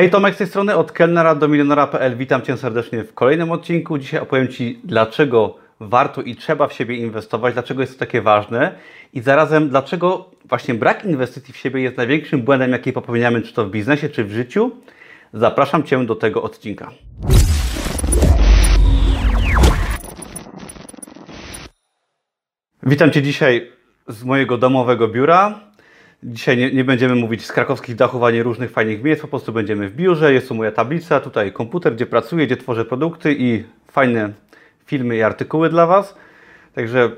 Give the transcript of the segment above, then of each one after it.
Hej, Tomek z tej strony, od kelnera do milionera.pl. Witam Cię serdecznie w kolejnym odcinku. Dzisiaj opowiem Ci, dlaczego warto i trzeba w siebie inwestować, dlaczego jest to takie ważne i zarazem dlaczego właśnie brak inwestycji w siebie jest największym błędem, jaki popełniamy, czy to w biznesie, czy w życiu. Zapraszam Cię do tego odcinka. Witam Cię dzisiaj z mojego domowego biura. Dzisiaj nie, nie, będziemy mówić z krakowskich dachów ani różnych fajnych miejsc, po prostu będziemy w biurze. Jest tu moja tablica, tutaj komputer, gdzie pracuję, gdzie tworzę produkty i fajne filmy i artykuły dla Was. Także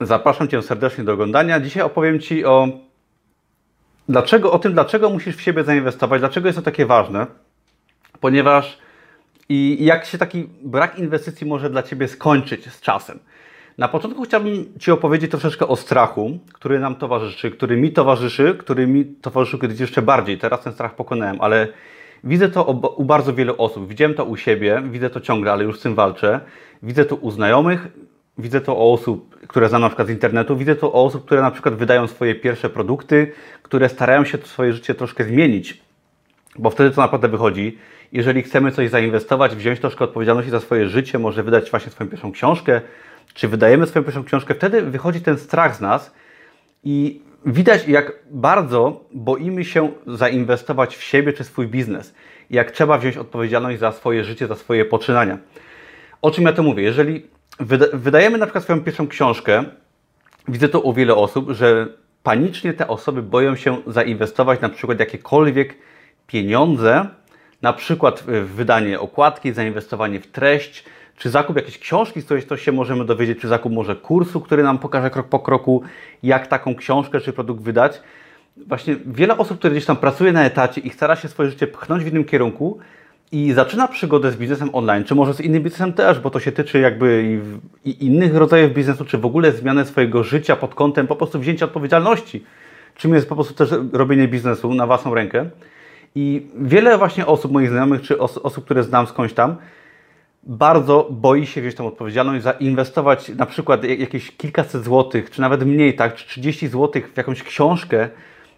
zapraszam Cię serdecznie do oglądania. Dzisiaj opowiem Ci o, dlaczego, o tym, dlaczego musisz w siebie zainwestować, dlaczego jest to takie ważne, ponieważ i jak się taki brak inwestycji może dla Ciebie skończyć z czasem. Na początku chciałbym Ci opowiedzieć troszeczkę o strachu, który nam towarzyszy, który mi towarzyszy, który mi towarzyszył kiedyś jeszcze bardziej. Teraz ten strach pokonałem, ale widzę to u bardzo wielu osób. Widziałem to u siebie, widzę to ciągle, ale już z tym walczę. Widzę to u znajomych, widzę to o osób, które znam na przykład z internetu, widzę to o osób, które na przykład wydają swoje pierwsze produkty, które starają się swoje życie troszkę zmienić, bo wtedy to naprawdę wychodzi. Jeżeli chcemy coś zainwestować, wziąć troszkę odpowiedzialności za swoje życie, może wydać właśnie swoją pierwszą książkę, czy wydajemy swoją pierwszą książkę, wtedy wychodzi ten strach z nas i widać, jak bardzo boimy się zainwestować w siebie czy swój biznes. Jak trzeba wziąć odpowiedzialność za swoje życie, za swoje poczynania. O czym ja to mówię? Jeżeli wydajemy na przykład swoją pierwszą książkę, widzę to u wielu osób, że panicznie te osoby boją się zainwestować na przykład jakiekolwiek pieniądze, na przykład w wydanie okładki, zainwestowanie w treść, czy zakup jakiejś książki, z której coś się możemy dowiedzieć, czy zakup może kursu, który nam pokaże krok po kroku, jak taką książkę czy produkt wydać. Właśnie wiele osób, które gdzieś tam pracuje na etacie i stara się swoje życie pchnąć w innym kierunku i zaczyna przygodę z biznesem online, czy może z innym biznesem też, bo to się tyczy jakby i, i innych rodzajów biznesu, czy w ogóle zmiany swojego życia pod kątem po prostu wzięcia odpowiedzialności, czym jest po prostu też robienie biznesu na własną rękę. I wiele właśnie osób, moich znajomych, czy os osób, które znam skądś tam, bardzo boi się wziąć tą odpowiedzialność, zainwestować na przykład jakieś kilkaset złotych, czy nawet mniej, tak, czy 30 złotych w jakąś książkę,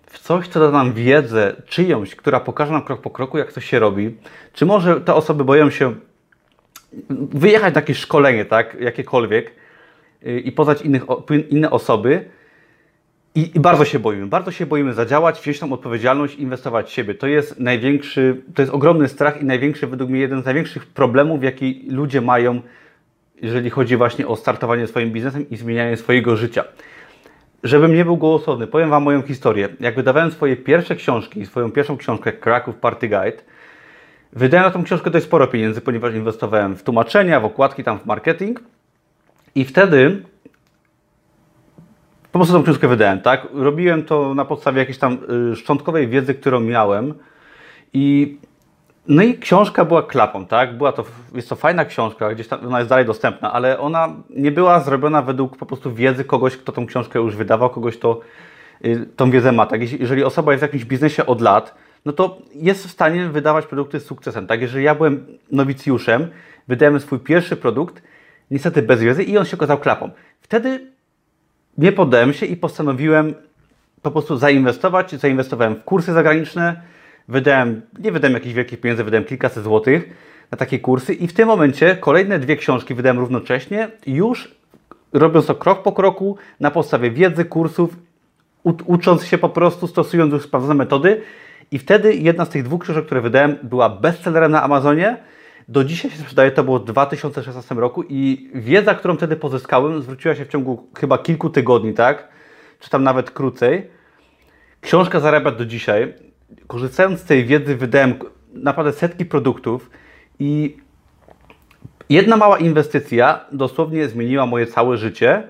w coś, co da nam wiedzę czyjąś, która pokaże nam krok po kroku, jak to się robi. Czy może te osoby boją się wyjechać na jakieś szkolenie, tak, jakiekolwiek y, i poznać innych, inne osoby, i, I, bardzo się boimy, bardzo się boimy zadziałać, wziąć tą odpowiedzialność, inwestować w siebie. To jest największy, to jest ogromny strach i największy, według mnie, jeden z największych problemów, jaki ludzie mają, jeżeli chodzi właśnie o startowanie swoim biznesem i zmienianie swojego życia. Żebym nie był gołosłowny, powiem Wam moją historię. Jak wydawałem swoje pierwsze książki, swoją pierwszą książkę Kraków Party Guide, wydałem na tą książkę dość sporo pieniędzy, ponieważ inwestowałem w tłumaczenia, w okładki, tam w marketing. I wtedy po prostu tą książkę wydałem, tak? Robiłem to na podstawie jakiejś tam y, szczątkowej wiedzy, którą miałem i no i książka była klapą, tak? Była to, jest to fajna książka, gdzieś tam ona jest dalej dostępna, ale ona nie była zrobiona według po prostu wiedzy kogoś, kto tą książkę już wydawał, kogoś, kto y, tą wiedzę ma, tak? Jeżeli osoba jest w jakimś biznesie od lat, no to jest w stanie wydawać produkty z sukcesem, tak? Jeżeli ja byłem nowicjuszem, wydałem swój pierwszy produkt, niestety bez wiedzy i on się okazał klapą. Wtedy nie poddałem się i postanowiłem po prostu zainwestować. Zainwestowałem w kursy zagraniczne, wydałem, nie wydałem jakichś wielkich pieniędzy, wydałem kilkaset złotych na takie kursy. I w tym momencie kolejne dwie książki wydałem równocześnie, już robiąc to krok po kroku na podstawie wiedzy, kursów, ucząc się po prostu, stosując już sprawdzone metody. I wtedy jedna z tych dwóch książek, które wydałem była bestsellerem na Amazonie, do dzisiaj się sprzedaje, to było w 2016 roku i wiedza, którą wtedy pozyskałem, zwróciła się w ciągu chyba kilku tygodni, tak? Czy tam nawet krócej. Książka zarabia do dzisiaj. Korzystając z tej wiedzy, wydałem naprawdę setki produktów i jedna mała inwestycja dosłownie zmieniła moje całe życie.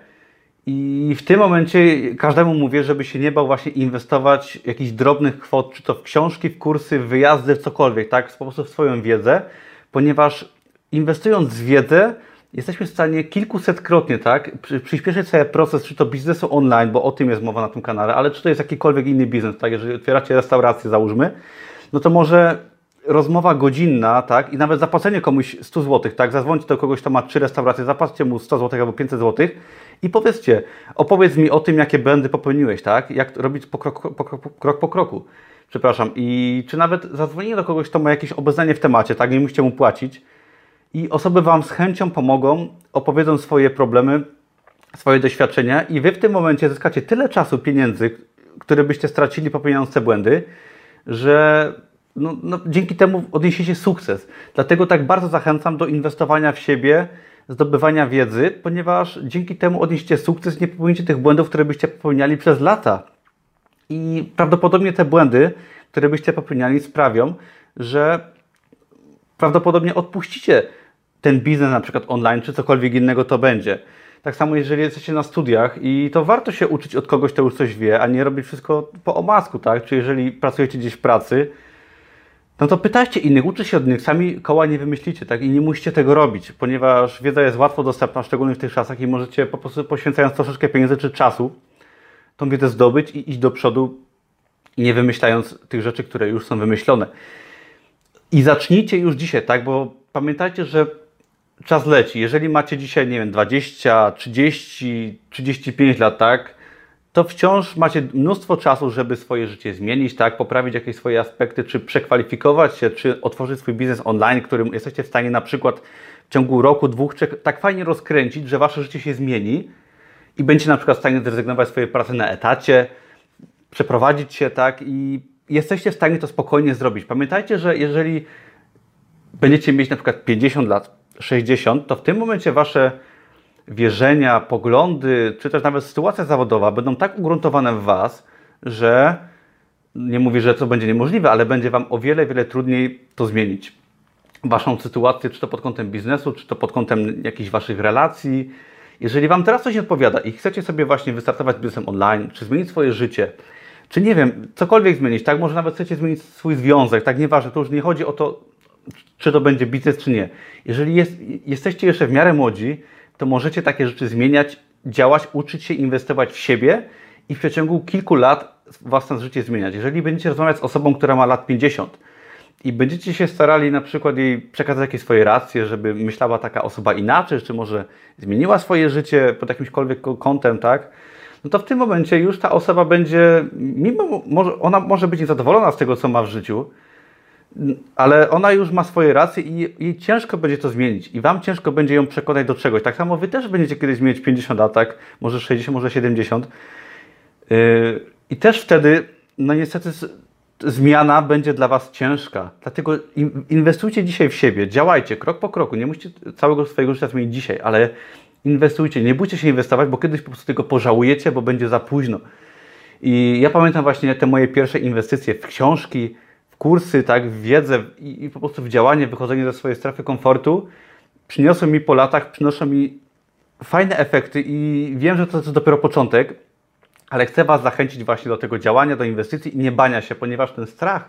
I w tym momencie każdemu mówię, żeby się nie bał właśnie inwestować jakichś drobnych kwot, czy to w książki, w kursy, w wyjazdy, w cokolwiek, tak? Po prostu w swoją wiedzę ponieważ inwestując w wiedzę, jesteśmy w stanie kilkusetkrotnie tak, przyspieszyć sobie proces, czy to biznesu online, bo o tym jest mowa na tym kanale, ale czy to jest jakikolwiek inny biznes, tak, jeżeli otwieracie restaurację, załóżmy, no to może rozmowa godzinna, tak, i nawet zapłacenie komuś 100 zł, tak, zadzwońcie do kogoś, kto ma trzy restauracje, zapłaccie mu 100 zł albo 500 zł i powiedzcie, opowiedz mi o tym, jakie błędy popełniłeś, tak, jak robić po krok po, krok, krok po kroku. Przepraszam, i czy nawet zadzwonienie do kogoś, kto ma jakieś obeznanie w temacie, tak, nie musicie mu płacić i osoby Wam z chęcią pomogą, opowiedzą swoje problemy, swoje doświadczenia i Wy w tym momencie zyskacie tyle czasu, pieniędzy, które byście stracili popełniając te błędy, że no, no, dzięki temu odniesiecie sukces. Dlatego tak bardzo zachęcam do inwestowania w siebie, zdobywania wiedzy, ponieważ dzięki temu odniesiecie sukces, nie popełnicie tych błędów, które byście popełniali przez lata. I prawdopodobnie te błędy, które byście popełniali, sprawią, że prawdopodobnie odpuścicie ten biznes na przykład online, czy cokolwiek innego to będzie. Tak samo jeżeli jesteście na studiach i to warto się uczyć od kogoś, kto już coś wie, a nie robić wszystko po omacku, tak? Czy jeżeli pracujecie gdzieś w pracy, no to pytajcie innych, uczcie się od innych, sami koła nie wymyślicie, tak? I nie musicie tego robić, ponieważ wiedza jest łatwo dostępna, szczególnie w tych czasach i możecie po prostu poświęcając troszeczkę pieniędzy czy czasu, tą wiedzę zdobyć i iść do przodu, nie wymyślając tych rzeczy, które już są wymyślone. I zacznijcie już dzisiaj, tak? Bo pamiętajcie, że czas leci. Jeżeli macie dzisiaj, nie wiem, 20, 30, 35 lat, tak? To wciąż macie mnóstwo czasu, żeby swoje życie zmienić, tak? Poprawić jakieś swoje aspekty, czy przekwalifikować się, czy otworzyć swój biznes online, którym jesteście w stanie na przykład w ciągu roku, dwóch, trzech tak fajnie rozkręcić, że wasze życie się zmieni i będziecie na przykład w stanie zrezygnować z swojej pracy na etacie, przeprowadzić się, tak? I jesteście w stanie to spokojnie zrobić. Pamiętajcie, że jeżeli będziecie mieć na przykład 50 lat, 60, to w tym momencie wasze wierzenia, poglądy, czy też nawet sytuacja zawodowa będą tak ugruntowane w was, że nie mówię, że to będzie niemożliwe, ale będzie wam o wiele, wiele trudniej to zmienić. Waszą sytuację, czy to pod kątem biznesu, czy to pod kątem jakichś waszych relacji. Jeżeli wam teraz coś nie odpowiada i chcecie sobie właśnie wystartować biznesem online, czy zmienić swoje życie, czy nie wiem, cokolwiek zmienić, tak? Może nawet chcecie zmienić swój związek, tak? Nieważne, to już nie chodzi o to, czy to będzie biznes, czy nie. Jeżeli jest, jesteście jeszcze w miarę młodzi, to możecie takie rzeczy zmieniać, działać, uczyć się inwestować w siebie i w przeciągu kilku lat własne życie zmieniać. Jeżeli będziecie rozmawiać z osobą, która ma lat 50 i będziecie się starali na przykład jej przekazać jakieś swoje racje, żeby myślała taka osoba inaczej, czy może zmieniła swoje życie pod jakimśkolwiek kątem, tak? No to w tym momencie już ta osoba będzie, mimo, może, ona może być niezadowolona z tego, co ma w życiu, ale ona już ma swoje racje i jej ciężko będzie to zmienić i Wam ciężko będzie ją przekonać do czegoś. Tak samo Wy też będziecie kiedyś mieć 50 lat, tak? może 60, może 70 yy, i też wtedy, no niestety zmiana będzie dla Was ciężka. Dlatego inwestujcie dzisiaj w siebie, działajcie krok po kroku. Nie musicie całego swojego życia zmienić dzisiaj, ale inwestujcie. Nie bójcie się inwestować, bo kiedyś po prostu tego pożałujecie, bo będzie za późno. I ja pamiętam właśnie te moje pierwsze inwestycje w książki, kursy, tak, w wiedzę i, i, po prostu w działanie, wychodzenie ze swojej strefy komfortu przyniosły mi po latach, przynoszą mi fajne efekty i wiem, że to jest dopiero początek, ale chcę Was zachęcić właśnie do tego działania, do inwestycji i nie bania się, ponieważ ten strach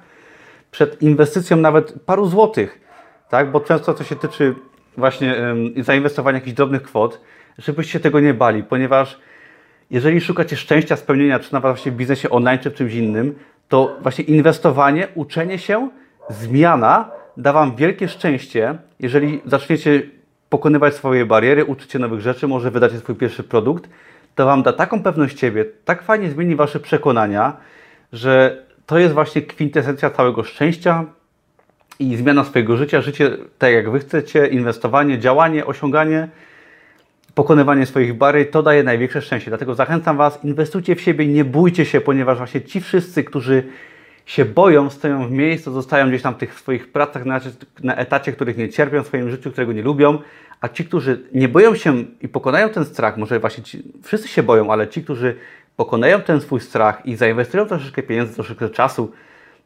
przed inwestycją nawet paru złotych, tak, bo często to się tyczy właśnie zainwestowania jakichś drobnych kwot, żebyście tego nie bali, ponieważ jeżeli szukacie szczęścia, spełnienia, czy nawet właśnie w biznesie online, czy w czymś innym, to właśnie inwestowanie, uczenie się, zmiana da Wam wielkie szczęście, jeżeli zaczniecie pokonywać swoje bariery, uczycie nowych rzeczy, może wydacie swój pierwszy produkt, to Wam da taką pewność siebie, tak fajnie zmieni Wasze przekonania, że to jest właśnie kwintesencja całego szczęścia i zmiana swojego życia, życie tak jak Wy chcecie, inwestowanie, działanie, osiąganie pokonywanie swoich barier, to daje największe szczęście. Dlatego zachęcam Was, inwestujcie w siebie, nie bójcie się, ponieważ właśnie ci wszyscy, którzy się boją, stoją w miejscu, zostają gdzieś tam w tych swoich pracach na, na etacie, których nie cierpią w swoim życiu, którego nie lubią, a ci, którzy nie boją się i pokonają ten strach, może właśnie ci, wszyscy się boją, ale ci, którzy pokonają ten swój strach i zainwestują troszeczkę pieniędzy, troszeczkę czasu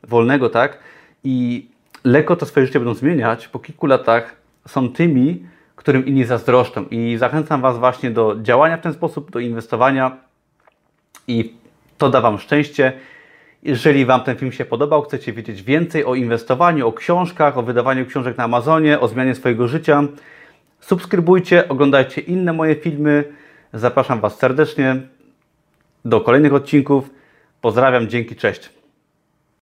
wolnego, tak, i lekko to swoje życie będą zmieniać, po kilku latach są tymi, którym inni zazdroszczą. I zachęcam Was właśnie do działania w ten sposób, do inwestowania i to da Wam szczęście. Jeżeli Wam ten film się podobał, chcecie wiedzieć więcej o inwestowaniu, o książkach, o wydawaniu książek na Amazonie, o zmianie swojego życia, subskrybujcie, oglądajcie inne moje filmy. Zapraszam Was serdecznie do kolejnych odcinków. Pozdrawiam, dzięki, cześć.